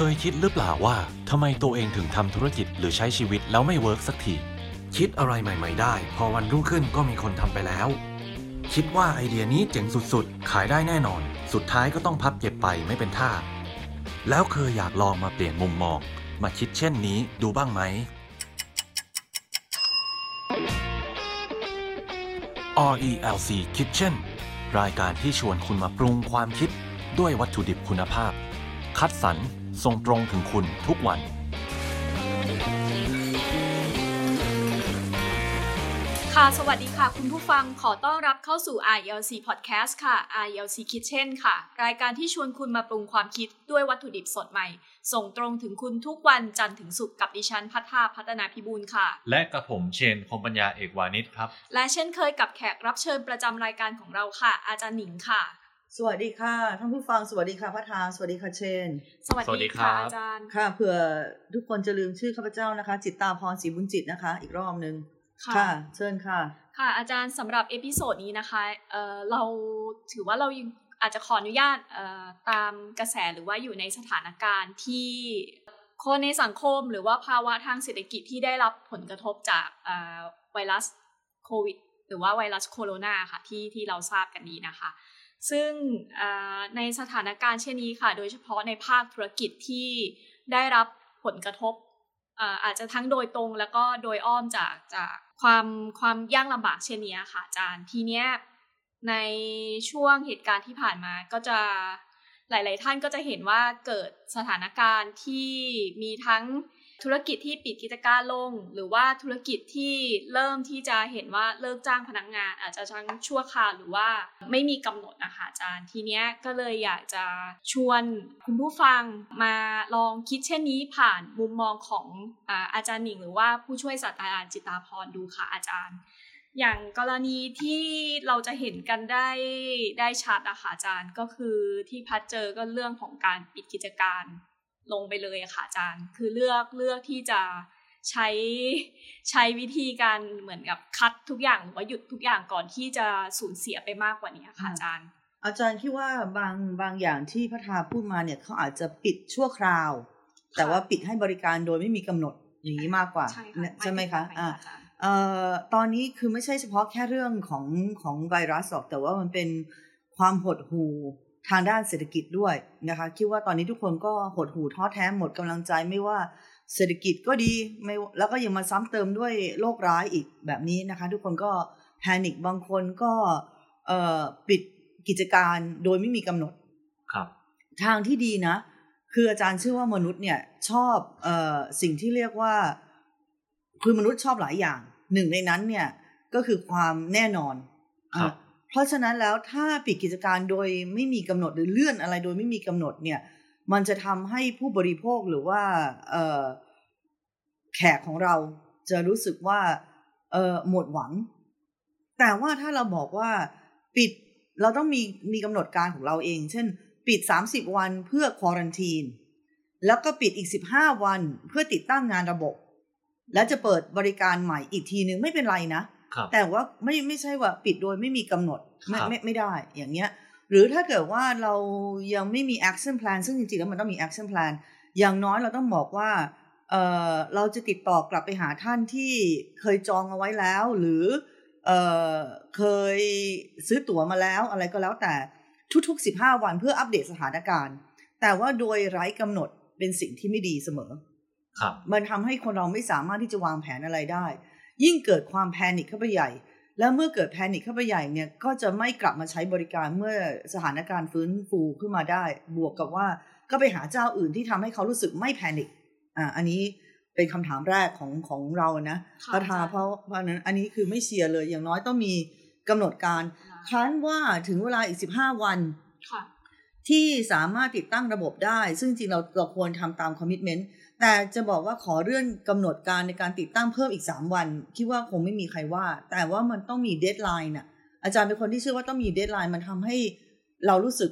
เคยคิดหรือเปล่าว่าทำไมตัวเองถึงทำธุรกิจหรือใช้ชีวิตแล้วไม่ work สักที คิดอะไรใหม่ ๆ ได้ พอวันรุ่งขึ้นก็มีคนทำไปแล้ว คิดว่าไอเดียนี้เจ๋งสุดๆ ขายได้แน่นอน สุดท้ายก็ต้องพับเก็บไปไม่เป็นท่า แล้วเคยอยากลองมาเปลี่ยนมุมมอง มาคิดเช่นนี้ดูบ้างไหม RELC Kitchen รายการที่ชวนคุณมาปรุงความคิดด้วยวัตถุดิบคุณภาพ คัดสรร ส่งตรงถึงคุณทุกวัน ค่ะ สวัสดีค่ะ คุณผู้ฟังขอต้อนรับเข้าสู่ IELC Podcast ค่ะ IELC Kitchen ค่ะ รายการที่ชวนคุณมาปรุงความคิดด้วยวัตถุดิบสดใหม่ ส่งตรงถึงคุณทุกวันจันทร์ถึงศุกร์กับดิฉันพัฒนาพัฒนาพิบูลค่ะ และกับผมเชนคมปัญญาเอกวานิชครับ และเช่นเคยกับแขกรับเชิญประจำรายการของเราค่ะ อาจารย์หนิงค่ะ สวัสดีค่ะท่านผู้ฟังสวัสดีค่ะพัทาสวัสดีค่ะเชน สวัสสวัสดีดีครัค่ะบอาจารย์ค่ะเผื่อทุกคนจะลืมชื่อข้าพเจ้านะคะ จิตตาพรศรีบุญจิตนะคะ อีกรอบหนึ่งค่ะ เชิญค่ะ ค่ะ อาจารย์สำหรับ episode นี้นะคะเอ่อเราถือว่าเรายังอาจจะขออนุญาตเอ่อตามกระแสหรือว่าอยู่ในสถานการณ์ที่คนในสังคมหรือว่าภาวะทางเศรษฐกิจที่ได้รับผลกระทบจากเอ่อไวรัสโควิดหรือว่าไวรัสโคโรนาค่ะที่ที่เราทราบกันดีนะคะ ซึ่งในสถานการณ์เช่นนี้ค่ะ โดยเฉพาะในภาคธุรกิจที่ได้รับผลกระทบเอ่ออาจจะทั้งโดยตรงแล้วก็โดยอ้อมจากจากความความยากลำบากเช่นนี้ค่ะอาจารย์ทีเนี้ยในช่วงเหตุการณ์ที่ผ่านมาก็จะหลาย ๆ ท่านก็จะเห็นว่าเกิดสถานการณ์ที่มีทั้ง ธุรกิจที่ปิดกิจการลง หรือว่าธุรกิจที่เริ่มที่จะเห็นว่าเลิกจ้างพนักงาน อาจจะทั้งชั่วคราวหรือว่าไม่มีกำหนดนะคะอาจารย์ทีเนี้ยก็เลยอยากจะชวนคุณผู้ฟังมาลองคิดเช่นนี้ผ่านมุมมองของอาอาจารย์หนิง หรือว่าผู้ช่วยศาสตราจารย์จิตาพรดูค่ะอาจารย์ อย่างกรณีที่เราจะเห็นกันได้ได้ชัดอะค่ะอาจารย์ก็คือที่พัดเจอก็เรื่องของการปิดกิจการ ลงไปเลยอะค่ะอาจารย์ คือเลือกเลือกที่จะใช้ใช้วิธีการเหมือนกับคัดทุกอย่างหรือว่าหยุดทุกอย่างก่อนที่จะสูญเสียไปมากกว่านี้ค่ะอาจารย์ อาจารย์คิดว่าบางบางอย่างที่พัทาพูดมาเนี่ยเขาอาจจะปิดชั่วคราว แต่ว่าปิดให้บริการโดยไม่มีกำหนดอย่างนี้มากกว่าใช่ค่ะเนี่ยใช่ไหมคะไม่อ่าอาจารย์เอ่อตอนนี้คือไม่ใช่เฉพาะแค่เรื่องของของไวรัสหรอกแต่ว่ามันเป็นความหดหู่ ทางด้านเศรษฐกิจด้วยนะคะคิดว่าตอนนี้ทุกคนก็หดหู่ท้อแท้หมดกำลังใจไม่ว่าเศรษฐกิจก็ดีไม่แล้วก็ยังมาซ้ำเติมด้วยโรคร้ายอีกแบบนี้นะคะ ทุกคนก็แพนิคบางคนก็เอ่อปิดกิจการโดยไม่มีกำหนดครับ ทางที่ดีนะ คืออาจารย์เชื่อว่ามนุษย์เนี่ยชอบเออสิ่งที่เรียกว่า คือมนุษย์ชอบหลายอย่าง หนึ่งในนั้นเนี่ยก็คือความแน่นอนค รับอะเพราะฉะนั้นแล้วถ้าปิดกิจการโดยไม่มีกำหนดหรือเลื่อนอะไรโดยไม่มีกำหนดเนี่ย มันจะทำให้ผู้บริโภคหรือว่าเอแขกของเราจะรู้สึกว่าเอหมดหวัง แต่ว่าถ้าเราบอกว่าปิดเราต้องมีมีกำหนดการของเราเอง เช่น ปิด 30 วันเพื่อควอรันทีน แล้วก็ปิดอีก 15 วันเพื่อติดตั้งงานระบบ แล้วจะเปิดบริการใหม่อีกทีนึงไม่เป็นไรนะครับ แต่ว่าไม่ไม่ใช่ว่าปิดโดยไม่มีกำหนดไม่ครับไม่ไม่ได้อย่างเงี้ย หรือถ้าเกิดว่าเรายังไม่มี action plan ซึ่งจริงๆแล้วมันต้องมี action plan อย่างน้อยเราต้องบอกว่าเออเราจะติดต่อกลับไปหาท่านที่เคยจองเอาไว้แล้ว หรือเออเคยซื้อตั๋วมาแล้วอะไรก็แล้วแต่ทุกๆ 15 วันเพื่ออัปเดตสถานการณ์ แต่ว่าโดยไร้กำหนดเป็นสิ่งที่ไม่ดีเสมอ ครับ มันทำให้คนเราไม่สามารถที่จะวางแผนอะไรได้ ยิ่งเกิดความแพนิคเข้าไปใหญ่ แล้วเมื่อเกิดแพนิคเข้าไปใหญ่เนี่ยก็จะไม่กลับมาใช้บริการเมื่อสถานการณ์ฟื้นฟูขึ้นมาได้ บวกกับว่าก็ไปหาเจ้าอื่นที่ทำให้เขารู้สึกไม่แพนิคอ่าอันนี้เป็นคำถามแรกของของเรานะค่ะประธาอาจารย์เพราะเพราะฉะนั้นอันนี้คือไม่เชียร์เลยอย่างน้อยต้องมีกำหนดการครั้นว่าถึงเวลาอีกสิบห้าวันค่ะ ที่สามารถติดตั้งระบบได้ ซึ่งจริงเราเราควรทำตาม commitment แต่จะบอกว่าขอเลื่อนกำหนดการในการติดตั้งเพิ่มอีก 3 วัน คิดว่าคงไม่มีใครว่า แต่ว่ามันต้องมี deadline น่ะอาจารย์เป็นคนที่เชื่อว่าต้องมี deadline มันทำให้เรารู้สึก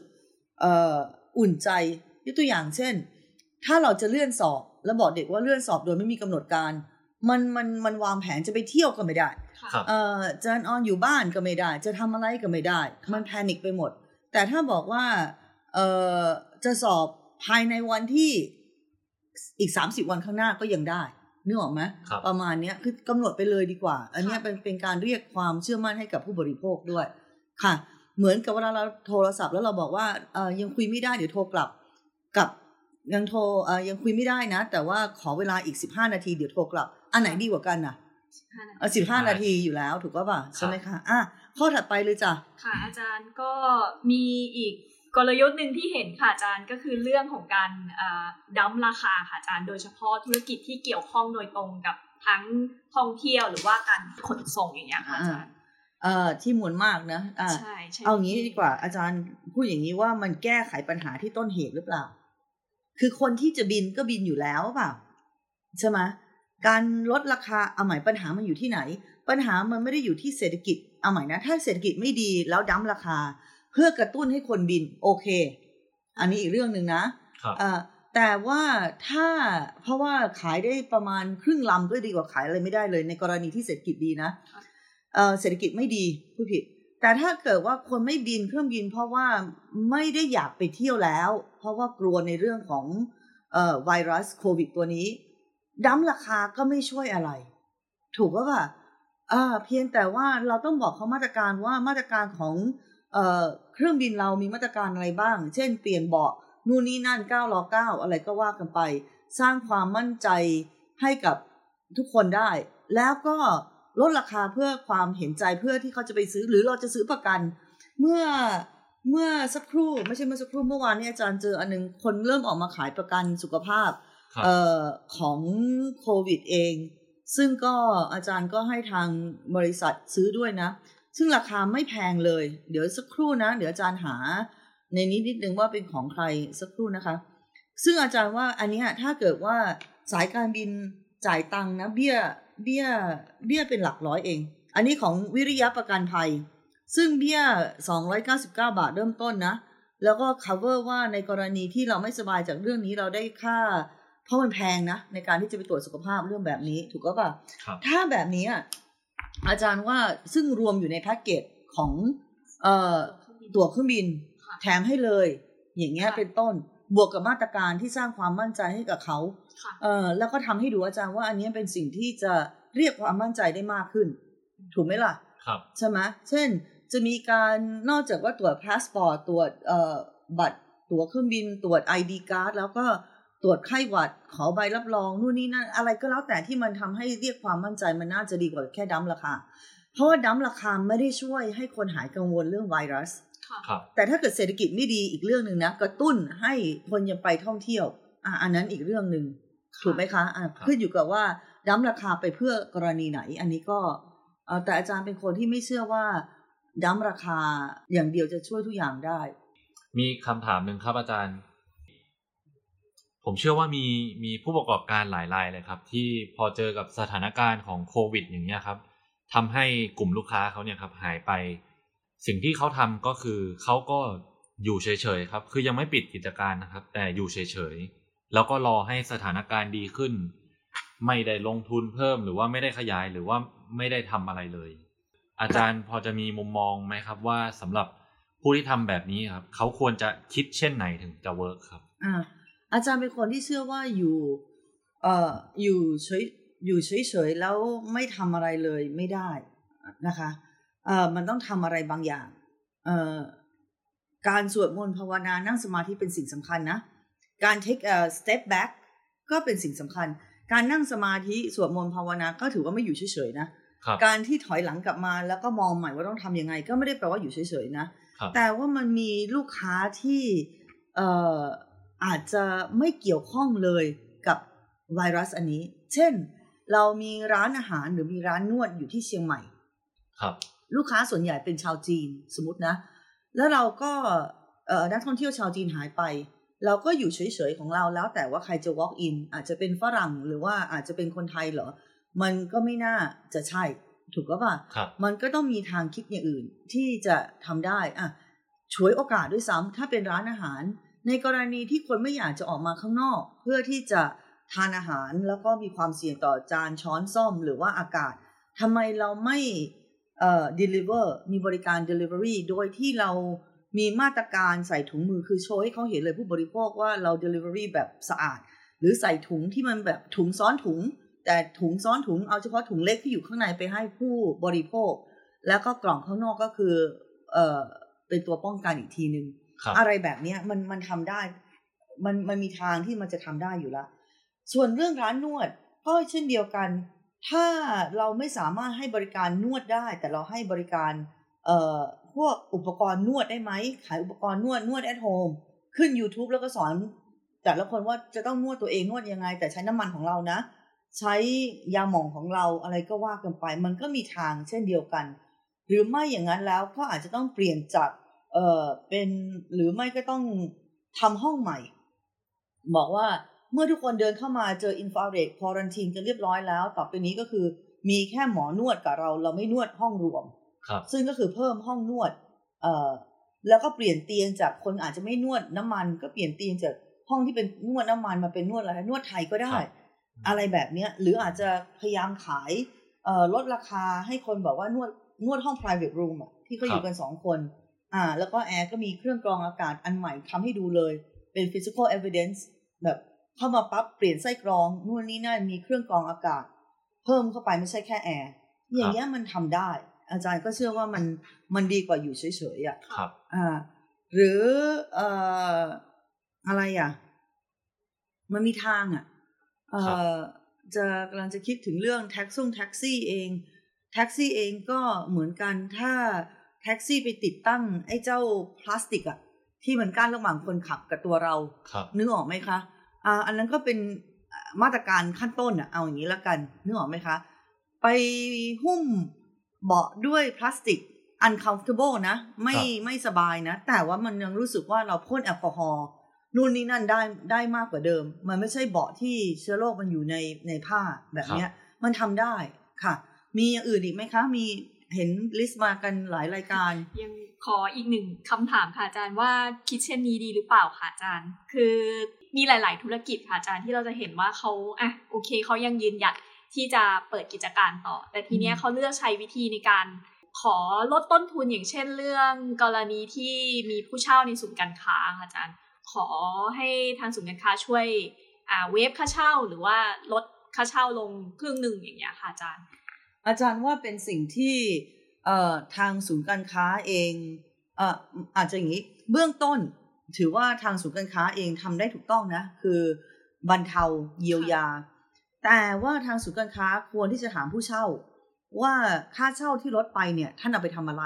เอ่ออุ่นใจยกตัวอย่างเช่น ถ้าเราจะเลื่อนสอบแล้วบอกเด็กว่าเลื่อนสอบโดยไม่มีกำหนดการ มันมันมันวางแผนจะไปเที่ยวก็ไม่ได้ค่ะครับเอ่อจะนอนอยู่บ้านก็ไม่ได้ จะทำอะไรก็ไม่ได้ มันแพนิคไปหมด แต่ถ้าบอกว่า เอ่อจะสอบภายในวันที่อีกสามสิบวันข้างหน้าก็ยังได้นึกออกไหมครับประมาณเนี้ยคือกำหนดไปเลยดีกว่า อันเนี้ยค่ะเป็นเป็นการเรียกความเชื่อมั่นให้กับผู้บริโภคด้วยค่ะ เหมือนกับเวลาเราโทรศัพท์แล้วเราบอกว่าเออยังคุยไม่ได้เดี๋ยวโทรกลับกับยังโทรเออยังคุยไม่ได้นะ แต่ว่าขอเวลาอีกสิบห้านาทีเดี๋ยวโทรกลับ อันไหนดีกว่ากันน่ะ15เออสิบห้านาทีอยู่แล้วถูกก็ป่ะใช่ไหมคะอะข้อถัดไปเลยจ้ะค่ะอาจารย์ก็มีอีก กลยุทธ์หนึ่งที่เห็นค่ะอาจารย์ก็คือเรื่องของการดั้มราคาค่ะอาจารย์ โดยเฉพาะธุรกิจที่เกี่ยวข้องโดยตรงกับทั้งท่องเที่ยวหรือว่าการขนส่งอย่างเงี้ยค่ะอาจารย์เอ่อที่มวลมากนะอ่าใช่ใช่เอางี้ดีกว่า อาจารย์พูดอย่างนี้ว่ามันแก้ไขปัญหาที่ต้นเหตุหรือเปล่า คือคนที่จะบินก็บินอยู่แล้วเปล่าใช่ไหมการลดราคาเอาใหม่ปัญหามันอยู่ที่ไหน ปัญหามันไม่ได้อยู่ที่เศรษฐกิจเอาใหม่นะ ถ้าเศรษฐกิจไม่ดีแล้วดั้มราคา เพื่อกระตุ้นให้คนบินโอเค อันนี้อีกเรื่องหนึ่งนะครับเอ่อแต่ว่าถ้าเพราะว่าขายได้ประมาณครึ่งลำก็ดีกว่าขายอะไรไม่ได้เลย ในกรณีที่เศรษฐกิจดีนะเอ่อเศรษฐกิจไม่ดีผู้ผิด แต่ถ้าเกิดว่าคนไม่บินเครื่องบิน เพราะว่าไม่ได้อยากไปเที่ยวแล้ว เพราะว่ากลัวในเรื่องของเอ่อไวรัสโควิดตัวนี้ดั้มราคาก็ไม่ช่วยอะไร ถูกป่ะป่ะอ่าเพียงแต่ว่าเราต้องบอกเขามาตรการว่ามาตรการของ เอ่อเครื่องบินเรามีมาตรการอะไรบ้าง เช่นเปลี่ยนเบาะนู่นนี่นั่น9รอ9อะไรก็ว่ากันไป สร้างความมั่นใจให้กับทุกคนได้ แล้วก็ลดราคาเพื่อความเห็นใจเพื่อที่เขาจะไปซื้อหรือเราจะซื้อประกัน เมื่อเมื่อสักครู่ไม่ใช่เมื่อสักครู่เมื่อวานนี้อาจารย์เจออันหนึงคนเริ่มออกมาขายประกันสุขภาพครับเอ่อของโควิดเอง ซึ่งก็อาจารย์ก็ให้ทางบริษัทซื้อด้วยนะ ซึ่งราคาไม่แพงเลย เดี๋ยวสักครู่นะ เดี๋ยวอาจารย์หา ในนี้นิดนึงว่าเป็นของใครสักครู่นะคะ ซึ่งอาจารย์ว่าอันเนี้ยถ้าเกิดว่าสายการบินจ่ายตังค์นะเบี้ยเบี้ยเบี้ยเป็นหลักร้อยเอง อันนี้ของวิริยะประกันภัย ซึ่งเบี้ย 299 บาทเริ่มต้นนะ แล้วก็ cover ว่าในกรณีที่เราไม่สบายจากเรื่องนี้เราได้ค่า เพราะมันแพงนะ ในการที่จะไปตรวจสุขภาพเรื่องแบบนี้ถูกก็ป่ะครับถ้าแบบนี้ อะอาจารย์ว่าซึ่งรวมอยู่ในแพ็กเกจของเอ่อตั๋วเครื่องบินค่ะแถมให้เลย อย่างเงี้ยค่ะเป็นต้นบวกกับมาตรการที่สร้างความมั่นใจให้กับเขาค่ะเอ่อแล้วก็ทำให้ดูอาจารย์ว่า อันเนี้ยเป็นสิ่งที่จะเรียกความมั่นใจได้มากขึ้น ถูกไหมล่ะ ครับใช่ไหมเช่น จะมีการนอกจากว่าตรวจพาสปอร์ตตรวจเอ่อบัตรตั๋วเครื่องบินตรวจ ID การ์ดแล้วก็ ตรวจไข้หวัดขอใบรับรองนู่นนี่นั่นอะไรก็แล้วแต่ที่มันทำให้เรียกความมั่นใจมันน่าจะดีกว่าแค่ dump ราคา เพราะว่า dump ราคาไม่ได้ช่วยให้คนหายกังวลเรื่องไวรัสค่ะครับแต่ถ้าเกิดเศรษฐกิจไม่ดีอีกเรื่องหนึ่งนะกระตุ้นให้คนยังไปท่องเที่ยวอะอันนั้นอีกเรื่องหนึ่งถูกไหมคะอะครับขึ้นอยู่กับว่าดั้มราคาไปเพื่อกรณีไหน อันนี้ก็เอ่อแต่อาจารย์เป็นคนที่ไม่เชื่อว่าดั้มราคาอย่างเดียวจะช่วยทุกอย่างได้ มีคำถามหนึ่งครับอาจารย์ ผมเชื่อว่ามีมีผู้ประกอบการหลายรายเลยครับ ที่พอเจอกับสถานการณ์ของโควิด อย่างเงี้ยครับทำให้กลุ่มลูกค้าเขาเนี่ยครับหายไป สิ่งที่เขาทำก็คือเขาก็อยู่เฉยๆครับ คือยังไม่ปิดกิจการนะครับ แต่อยู่เฉยๆแล้วก็รอให้สถานการณ์ดีขึ้น ไม่ได้ลงทุนเพิ่มหรือว่าไม่ได้ขยายหรือว่าไม่ได้ทำอะไรเลย อาจารย์พอจะมีมุมมองไหมครับ ว่าสำหรับผู้ที่ทำแบบนี้ครับเขาควรจะคิดเช่นไหนถึงจะเวิร์กครับอ่า อาจารย์เป็นคนที่เชื่อว่าอยู่เอ่ออยู่เฉยอยู่เฉยๆแล้วไม่ทำอะไรเลยไม่ได้นะคะเอ่อมันต้องทำอะไรบางอย่างเอ่อการสวดมนต์ภาวนานั่งสมาธิเป็นสิ่งสำคัญนะการ take a step back ก็เป็นสิ่งสำคัญ การนั่งสมาธิสวดมนต์ภาวนาก็ถือว่าไม่อยู่เฉยๆนะครับการที่ถอยหลังกลับมาแล้วก็มองใหม่ว่าต้องทำยังไง ก็ไม่ได้แปลว่าอยู่เฉยๆนะครับแต่ว่ามันมีลูกค้าที่เอ่อ อาจจะไม่เกี่ยวข้องเลยกับไวรัสอันนี้ เช่น เรามีร้านอาหารหรือมีร้านนวดอยู่ที่เชียงใหม่ ครับ ลูกค้าส่วนใหญ่เป็นชาวจีนสมมตินะ แล้วเราก็เอ่อนักท่องเที่ยวชาวจีนหายไป เราก็อยู่เฉยๆของเราแล้วแต่ว่าใครจะ walk in อาจจะเป็นฝรั่งหรือว่าอาจจะเป็นคนไทยเหรอ มันก็ไม่น่าจะใช่ ถูกก็ป่ะครับมันก็ต้องมีทางคิดอย่างอื่นที่จะทำได้อะฉวยโอกาสด้วยซ้ำถ้าเป็นร้านอาหาร ในกรณีที่คนไม่อยากจะออกมาข้างนอก เพื่อที่จะทานอาหารแล้วก็มีความเสี่ยงต่อจานช้อนส้อมหรือว่าอากาศทำไมเราไม่เอ่อ deliver มีบริการ delivery โดยที่เรามีมาตรการใส่ถุงมือคือโชว์ให้เขาเห็นเลยผู้บริโภคว่าเรา delivery แบบสะอาด หรือใส่ถุงที่มันแบบถุงซ้อนถุง แต่ถุงซ้อนถุงเอาเฉพาะถุงเล็กที่อยู่ข้างในไปให้ผู้บริโภค แล้วก็กล่องข้างนอกก็คือเอ่อเป็นตัวป้องกันอีกทีหนึงครับ อะไรแบบเนี้ยมันมันทำได้ มันมันมีทางที่มันจะทำได้อยู่แล้วส่วนเรื่องร้านนวดก็เช่นเดียวกัน ถ้าเราไม่สามารถให้บริการนวดได้ แต่เราให้บริการเอ่อพวกอุปกรณ์นวดได้ไหมขายอุปกรณ์นวดนวด at home ขึ้น YouTube แล้วก็สอน แต่ละคนว่าจะต้องนวดตัวเองนวดยังไง แต่ใช้น้ำมันของเรานะ ใช้ยาหมองของเราอะไรก็ว่ากันไป มันก็มีทางเช่นเดียวกัน หรือไม่อย่างนั้นแล้วก็อาจจะต้องเปลี่ยนจาก เอ่อเป็นหรือไม่ก็ต้องทำห้องใหม่ บอกว่าเมื่อทุกคนเดินเข้ามาเจออินฟราเรดควอรันทีนกันเรียบร้อยแล้ว ต่อไปนี้ก็คือมีแค่หมอนวดกับเรา เราไม่นวดห้องรวมครับซึ่งก็คือเพิ่มห้องนวด เอ่อแล้วก็เปลี่ยนเตียงจากคนอาจจะไม่นวดน้ำมัน ก็เปลี่ยนเตียงจากห้องที่เป็นนวดน้ำมันมาเป็นนวดอะไรนวดไทยก็ได้ครับอะไรแบบเนี้ย หรืออาจจะพยายามขายเอ่อลดราคาให้คนบอกว่านวดนวดห้อง private room อะที่เขาอยู่กันสองคน อ่า แล้วก็แอร์ก็มีเครื่องกรองอากาศอันใหม่ทำให้ดูเลย เป็น physical evidence แบบเข้ามาปั๊บเปลี่ยนไส้กรองนู่นนี่นั่นมีเครื่องกรองอากาศ เพิ่มเข้าไปไม่ใช่แค่แอร์อย่างเงี้ยมันทำได้ อาจารย์ก็เชื่อว่ามันมันดีกว่าอยู่เฉยๆอะครับ อ่า หรือเอ่ออะไรอะ มันมีทางอะเอ่ครับอจะกำลังจะคิดถึงเรื่องแท็กซี่แท็กซี่เอง แท็กซี่เองก็เหมือนกันถ้า แท็กซี่ไปติดตั้งไอ้เจ้าพลาสติกอะที่มันกั้นระหว่างคนขับกับตัวเราครับนึกออกไหมคะอ่าอันนั้นก็เป็นอ่ามาตรการขั้นต้นอะเอาอย่างนี้ละกันนึกออกไหมคะ ไปหุ้มเบาะด้วยพลาสติก uncomfortable นะ ไม่ครับไม่สบายนะ แต่ว่ามันยังรู้สึกว่าเราพ่นแอลกอฮอล์นู่นนี่นั่นได้ได้มากกว่าเดิม มันไม่ใช่เบาะที่เชื้อโรคมันอยู่ในในผ้าแบบเนี้ย มันทำได้ค่ะ มีอย่างอื่นอีกไหมคะ มี เห็นลิสต์มากันหลายรายการ ยังขออีกหนึ่งคำถามค่ะอาจารย์ว่าคิดเช่นนี้ดีหรือเปล่าค่ะอาจารย์ คือมีหลาย ๆ ธุรกิจค่ะอาจารย์ที่เราจะเห็นว่าเขาอะโอเคเขายังยืนหยัดที่จะเปิดกิจการต่อ แต่ทีเนี้ยเขาเลือกใช้วิธีในการขอลดต้นทุนอย่างเช่นเรื่องกรณีที่มีผู้เช่าในศูนย์การค้าค่ะอาจารย์ ขอให้ทางศูนย์การค้าช่วยอ่าเวฟค่าเช่าหรือว่าลดค่าเช่าลงครึ่งหนึ่งอย่างเงี้ยค่ะอาจารย์ อาจารย์ว่าเป็นสิ่งที่เอ่อทางศูนย์การค้าเองเอ่ออาจจะอย่างนี้เบื้องต้น ถือว่าทางศูนย์การค้าเองทำได้ถูกต้องนะ คือบรรเทาเยียวยา แต่ว่าทางศูนย์การค้าควรที่จะถามผู้เช่า ว่าค่าเช่าที่ลดไปเนี่ย ท่านเอาไปทำอะไร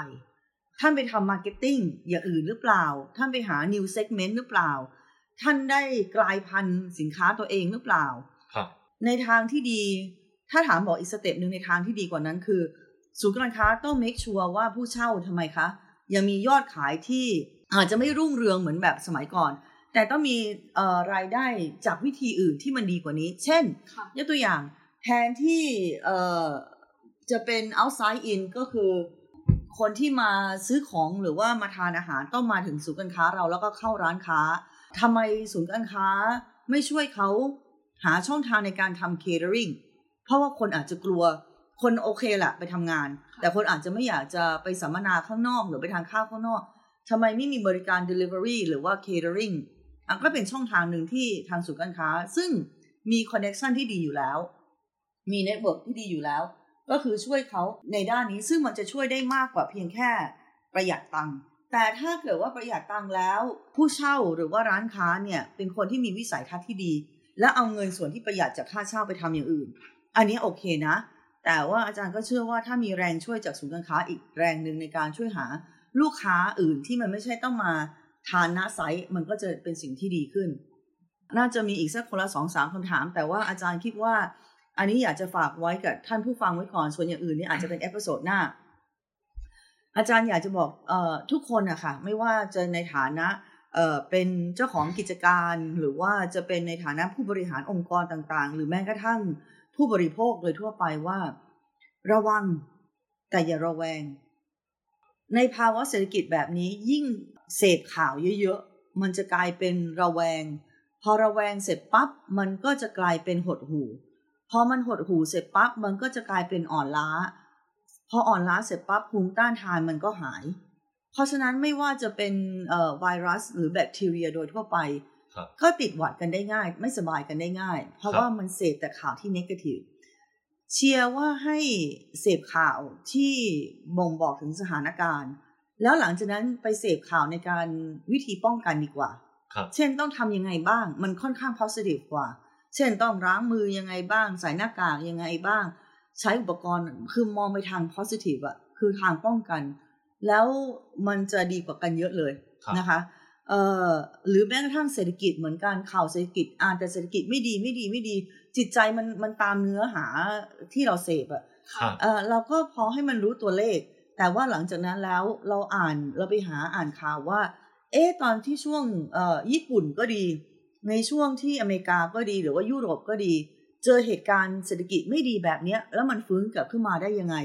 ท่านไปทำ marketing อย่างอื่นหรือเปล่า ท่านไปหา new segment หรือเปล่า ท่านได้กลายพันธุ์สินค้าตัวเองหรือเปล่าครับในทางที่ดี ถ้าถามบอกอีก step หนึ่งในทางที่ดีกว่านั้นคือ ศูนย์การค้าต้อง make sure ว่าผู้เช่าทำไมคะ ยังมียอดขายที่อาจจะไม่รุ่งเรืองเหมือนแบบสมัยก่อน แต่ต้องมีเอ่อรายได้จากวิธีอื่นที่มันดีกว่านี้ เช่นค่ะยกตัวอย่างแทนที่เอ่อจะเป็น outside in ก็คือคนที่มาซื้อของหรือว่ามาทานอาหารต้องมาถึงศูนย์การค้าเราแล้วก็เข้าร้านค้าทำไมศูนย์การค้าไม่ช่วยเขาหาช่องทางในการทำ catering เพราะว่าคนอาจจะกลัวคนโอเคแหละไปทำงาน แต่คนอาจจะไม่อยากจะไปสัมมนาข้างนอก หรือไปทานข้าวข้างนอกทำไมไม่มีบริการ delivery หรือว่า catering อะก็เป็นช่องทางหนึ่งที่ทางศูนย์การค้า ซึ่งมีคอนเน c t ชันที่ดีอยู่แล้ว มี network ที่ดีอยู่แล้ว ก็คือช่วยเขาในด้านนี้ซึ่งมันจะช่วยได้มากกว่าเพียงแค่ประหยัดตังค์แต่ถ้าเกิดว่าประหยัดตังค์แล้ว ผู้เช่าหรือว่าร้านค้าเนี่ยเป็นคนที่มีวิสัยทัศน์ที่ดี และเอาเงินส่วนที่ประหยัดจากค่าเช่าไปทำอย่างอื่น อันนี้โอเคนะ แต่ว่าอาจารย์ก็เชื่อว่าถ้ามีแรงช่วยจากศูนย์การค้าอีกแรงหนึ่งในการช่วยหาลูกค้าอื่นที่มันไม่ใช่ต้องมาทาน on-site มันก็จะเป็นสิ่งที่ดีขึ้น น่าจะมีอีกสักคนละสองสามคำถาม แต่ว่าอาจารย์คิดว่า อันนี้อยากจะฝากไว้กับท่านผู้ฟังไว้ก่อน ส่วนอย่างอื่นนี่อาจจะเป็น episode หน้า อาจารย์อยากจะบอกออทุกคนอะค่ะไม่ว่าจะในฐานะเเป็นเจ้าของกิจการ หรือว่าจะเป็นในฐานะผู้บริหารองค์กรต่างๆ หรือแม้กระทั่ง ผู้บริโภคโดยทั่วไปว่า ระวังแต่อย่าระแวง ในภาวะเศรษฐกิจแบบนี้ยิ่งเสพข่าวเยอะๆ มันจะกลายเป็นระแวง พอระแวงเสร็จปั๊บมันก็จะกลายเป็นหดหู่พอมันหดหู่เสร็จปั๊บมันก็จะกลายเป็นอ่อนล้า พออ่อนล้าเสร็จปั๊บภูมิต้านทานมันก็หาย เพราะฉะนั้นไม่ว่าจะเป็นเอ่อไวรัสหรือแบคทีเรียโดยทั่วไป ก็ติดหวัดกันได้ง่าย ไม่สบายกันได้ง่าย เพราะครับว่ามันเสพแต่ข่าวที่นกาทีฟเชียร์ว่าให้เสพข่าวที่บ่งบอกถึงสถานการณ์ แล้วหลังจากนั้นไปเสพข่าวในการวิธีป้องกันดีกว่าครับเช่นต้องทำยังไงบ้าง มันค่อนข้าง positive กว่า เช่นต้องล้างมือยังไงบ้าง ใส่หน้ากากยังไงบ้าง ใช้อุปกรณ์คือมองไปทาง positive อะคือทางป้องกัน แล้วมันจะดีกว่ากันเยอะเลยครับนะคะเอ่อ หรือแม้กระทั่งเศรษฐกิจเหมือนกันข่าวเศรษฐกิจอ่านแต่เศรษฐกิจไม่ดีไม่ดีไม่ดี จิตใจมันมันตามเนื้อหาที่เราเสพอะครับเออเราก็พอให้มันรู้ตัวเลข แต่ว่าหลังจากนั้นแล้วเราอ่านเราไปหาอ่านข่าวว่า เอ๊ะตอนที่ช่วงเอ่อญี่ปุ่นก็ดี ในช่วงที่อเมริกาก็ดีหรือว่ายุโรปก็ดี เจอเหตุการณ์เศรษฐกิจไม่ดีแบบเนี้ยแล้วมันฟื้นกลับขึ้นมาได้ยังไง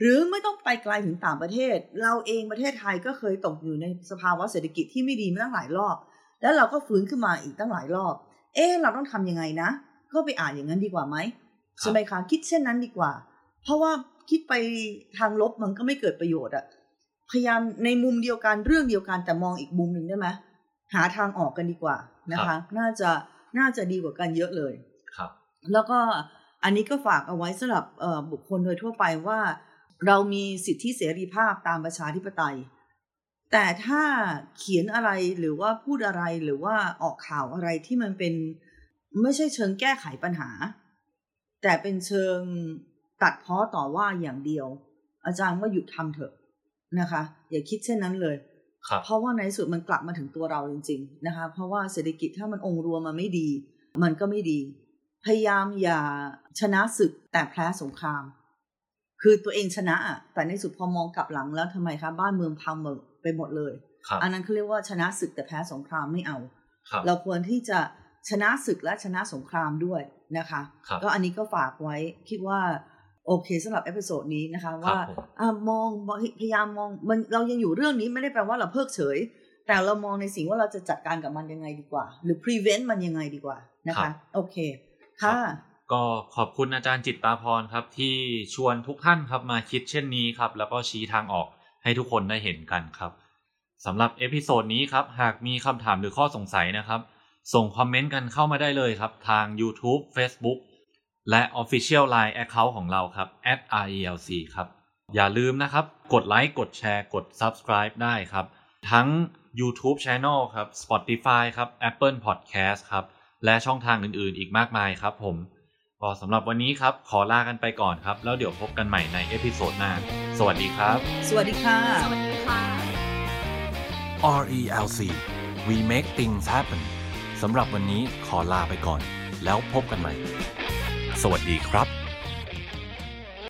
หรือไม่ต้องไปไกลถึงต่างประเทศ เราเองประเทศไทยก็เคยตกอยู่ในสภาวะเศรษฐกิจที่ไม่ดีมาตั้งหลายรอบ แล้วเราก็ฟื้นขึ้นมาอีกตั้งหลายรอบ เอ๊ะเราต้องทำยังไงนะ ก็ไปอ่านอย่างนั้นดีกว่าไหมใช่ไหมคะคิดเช่นนั้นดีกว่า เพราะว่าคิดไปทางลบมันก็ไม่เกิดประโยชน์อะพยายามในมุมเดียวกันเรื่องเดียวกันแต่มองอีกมุมหนึ่งได้ไหมหาทางออกกันดีกว่านะคะ น่าจะน่าจะดีกว่ากันเยอะเลยครับ แล้วก็อันนี้ก็ฝากเอาไว้สำหรับเอ่อบุคคลโดยทั่วไปว่า เรามีสิทธิเสรีภาพตามประชาธิปไตย แต่ถ้าเขียนอะไรหรือว่าพูดอะไรหรือว่าออกข่าวอะไรที่มันเป็นไม่ใช่เชิงแก้ไขปัญหา แต่เป็นเชิงตัดเพ้อต่อว่าอย่างเดียว อาจารย์ว่าหยุดทำเถอะนะคะ อย่าคิดเช่นนั้นเลยครับเพราะว่าในที่สุดมันกลับมาถึงตัวเราจริง ๆ นะคะ เพราะว่าเศรษฐกิจถ้ามันองค์รวมมาไม่ดี มันก็ไม่ดี พยายามอย่าชนะศึกแต่แพ้สงคราม คือตัวเองชนะอะแต่ในสุดพอมองกลับหลังแล้วทำไมคะบ้านเมืองพังหมดไปหมดเลยครับอันนั้นเขาเรียกว่าชนะศึกแต่แพ้สงครามไม่เอาครับเราควรที่จะชนะศึกและชนะสงครามด้วยนะคะครับก็อันนี้ก็ฝากไว้คิดว่าโอเคสำหรับ episode นี้นะคะว่าผมอ่ามองมองพยายามมองมันเรายังอยู่เรื่องนี้ไม่ได้แปลว่าเราเพิกเฉย แต่เรามองในสิ่งว่าเราจะจัดการกับมันยังไงดีกว่า หรือ prevent มันยังไงดีกว่านะคะ โอเค ค่ะ ก็ขอบคุณอาจารย์จิตตาพรครับ ที่ชวนทุกท่านครับมาคิดเช่นนี้ครับ แล้วก็ชี้ทางออกให้ทุกคนได้เห็นกันครับสำหรับ episode นี้ครับ หากมีคำถามหรือข้อสงสัยนะครับ ส่ง comment กันเข้ามาได้เลยครับ ทาง YouTube Facebook และ Official Line Account ของเราครับ @relc ครับ อย่าลืมนะครับ กดไลค์กดแชร์กด Subscribe ได้ครับ ทั้ง YouTube Channel ครับ Spotify ครับ Apple Podcast ครับ และช่องทางอื่นๆ อีกมากมายครับผม ก็สำหรับวันนี้ครับ ขอลากันไปก่อนครับ แล้วเดี๋ยวพบกันใหม่ใน episode หน้า สวัสดีครับ สวัสดีค่ะ สวัสดีค่ะ RELC We Make Things Happen สำหรับวันนี้ขอลาไปก่อน แล้วพบกันใหม่ สวัสดีครับ